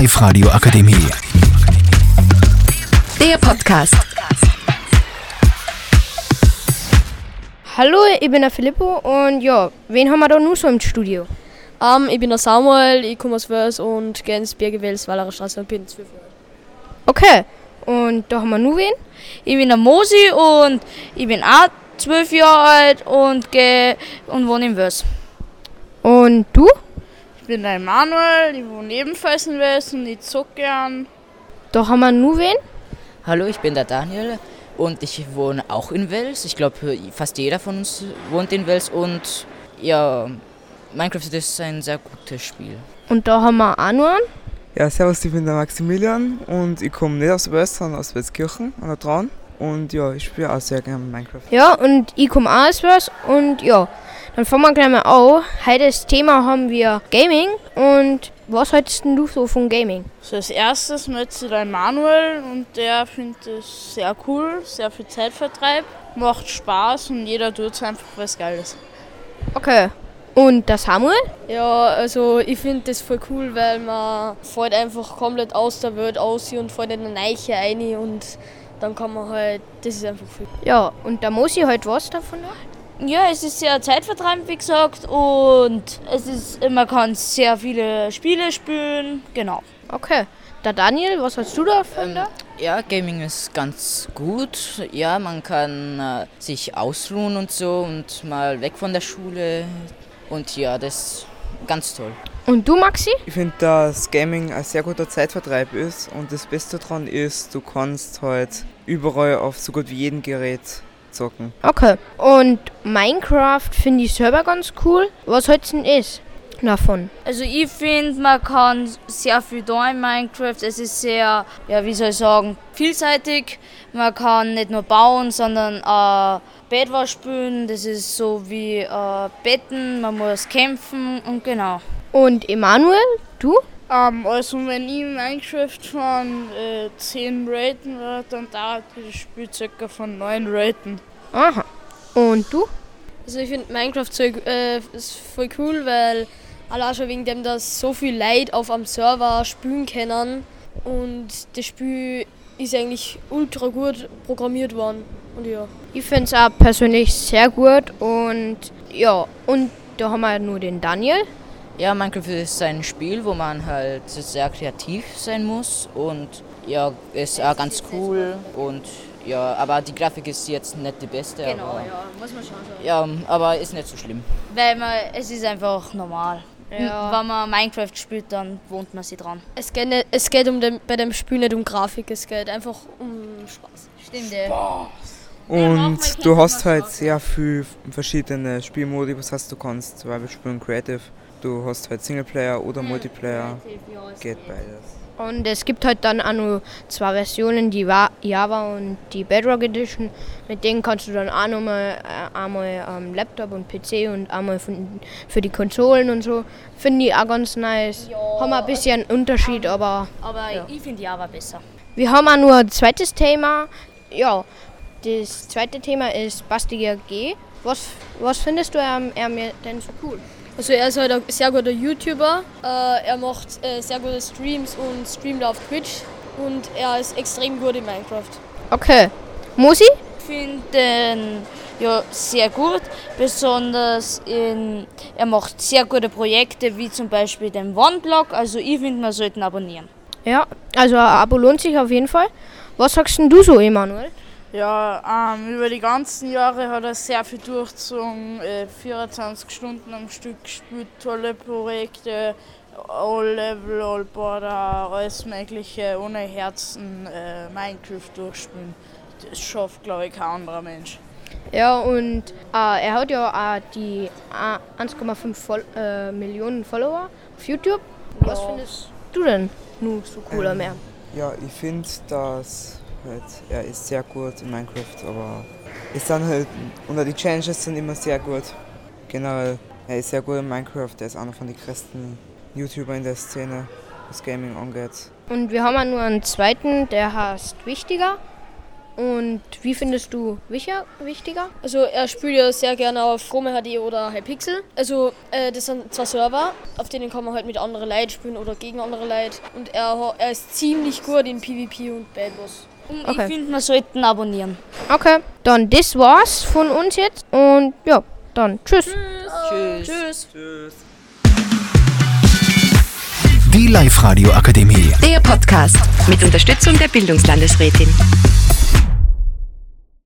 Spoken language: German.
Live Radio Akademie. Der Podcast. Hallo, ich bin der Filippo und ja, wen haben wir da nur so im Studio? Um, ich bin der Samuel, ich komme aus Wels und gehe ins Birgewels, Wallerer Straße und bin 12 Jahre alt. Okay, und da haben wir nur wen? Ich bin der Mosi und ich bin auch 12 Jahre alt und, und wohne in Wels. Und du? Ich bin der Emanuel, ich wohne ebenfalls in Wels und ich zocke gern. Da haben wir nur wen? Hallo, ich bin der Daniel und ich wohne auch in Wels. Ich glaube, fast jeder von uns wohnt in Wels und ja, Minecraft ist ein sehr gutes Spiel. Und da haben wir einen? Ja, servus, ich bin der Maximilian und ich komme nicht aus Wels, sondern aus Welskirchen an der Traun. Und ja, ich spiele auch sehr gerne Minecraft. Ja, und ich komme auch aus Wels und ja, dann fangen wir gleich mal an. Heute das Thema haben wir Gaming und was hältst denn du so von Gaming? So als erstes möchte ich der Emanuel und der findet es sehr cool, sehr viel Zeitvertreib, macht Spaß und jeder tut es einfach, weil es geil ist. Okay. Und der Samuel? Ja, also ich finde das voll cool, weil man fällt einfach komplett aus der Welt aus und fällt in eine Neiche rein und dann kann man halt, das ist einfach viel. Ja, und der Mosi halt was davon noch? Ja, es ist sehr zeitvertreibend, wie gesagt, und es ist, man kann sehr viele Spiele spielen, genau. Okay. Der Daniel, was hast du davon Ähm, da? ja, Gaming ist ganz gut. Ja, man kann äh, sich ausruhen und so und mal weg von der Schule. Und ja, das ist ganz toll. Und du, Maxi? Ich finde, dass Gaming ein sehr guter Zeitvertreib ist und das Beste daran ist, du kannst halt überall auf so gut wie jedem Gerät zocken. Okay. Und Minecraft finde ich selber ganz cool. Was du denn ist davon? Also ich finde, man kann sehr viel da in Minecraft. Es ist sehr, ja wie soll ich sagen, vielseitig. Man kann nicht nur bauen, sondern auch Bedwars spielen. Das ist so wie äh, Betten, man muss kämpfen und genau. Und Emanuel, du? Ähm, also wenn ich Minecraft von äh, 10 raten würde, dann dauert das Spiel ca. von 9 raten. Aha. Und du? Also ich finde Minecraft so, äh, ist voll cool, weil allein schon wegen dem, dass so viel Leute auf am Server spielen können und das Spiel ist eigentlich ultra gut programmiert worden. Und ja. Ich finde es auch persönlich sehr gut und ja, und da haben wir nur den Daniel. Ja, Minecraft ist ein Spiel, wo man halt sehr kreativ sein muss und ja, ist auch ganz cool und ja, aber die Grafik ist jetzt nicht die beste. aber, Genau, ja, muss man schon sagen. ja, aber ist nicht so schlimm. Weil man, es ist einfach normal. Ja. Wenn man Minecraft spielt, dann wohnt man sich dran. Es geht, nicht, es geht um den, bei dem Spiel nicht um Grafik, es geht einfach um Spaß. Stimmt, ja. Und du hast halt sehr viel verschiedene Spielmodi. Was heißt, du kannst Survival spielen, Creative. Du hast halt Singleplayer oder Multiplayer. Geht beides. Und es gibt halt dann auch nur zwei Versionen, die Java und die Bedrock Edition. Mit denen kannst du dann auch nochmal äh, einmal am Laptop und PC und einmal für die Konsolen und so. Finde ich auch ganz nice. haben wir ein bisschen Unterschied, aber Aber ich finde Java besser. wir haben auch nur ein zweites Thema. Ja, das zweite Thema ist Bastiger G. Was, was findest du am am denn so cool? Also er ist halt ein sehr guter YouTuber. Äh, er macht äh, sehr gute Streams und streamt auf Twitch. Und er ist extrem gut in Minecraft. Okay. Musi? Ich finde den ja, sehr gut, besonders in, er macht sehr gute Projekte, wie zum Beispiel den One-Block. Also ich finde, man sollte ihn abonnieren. Ja, also ein Abo lohnt sich auf jeden Fall. Was sagst denn du so, Emanuel? Ja, ähm, über die ganzen Jahre hat er sehr viel durchgezogen, äh, 24 Stunden am Stück gespielt, tolle Projekte, All Level, All Border, alles Mögliche, ohne Herzen äh, Minecraft durchspielen. Das schafft, glaube ich, kein anderer Mensch. Ja, und äh, er hat ja auch die äh, 1,5 Fol äh, Millionen Follower auf YouTube. Was findest du denn nur so cool am Ähm, ähm. Ja, ich finde, dass halt, er ist sehr gut in Minecraft, aber ist dann halt, unter die Challenges sind immer sehr gut. Generell, er ist sehr gut in Minecraft, er ist einer von den größten YouTuber in der Szene, was Gaming angeht. Und wir haben auch nur einen zweiten, der heißt Wichtiger. Und wie findest du wicher, wichtiger? Also er spielt ja sehr gerne auf Chrome HD oder Hypixel. Also äh, das sind zwei Server, auf denen kann man halt mit anderen Leuten spielen oder gegen andere Leute. Und er, er ist ziemlich gut in PvP und Bad Wars. Und Okay. ich finde, wir sollten abonnieren. Okay, dann das war's von uns jetzt. Und ja, dann tschüss. Tschüss. Tschüss. Die Live-Radio Akademie. Der Podcast mit Unterstützung der Bildungslandesrätin.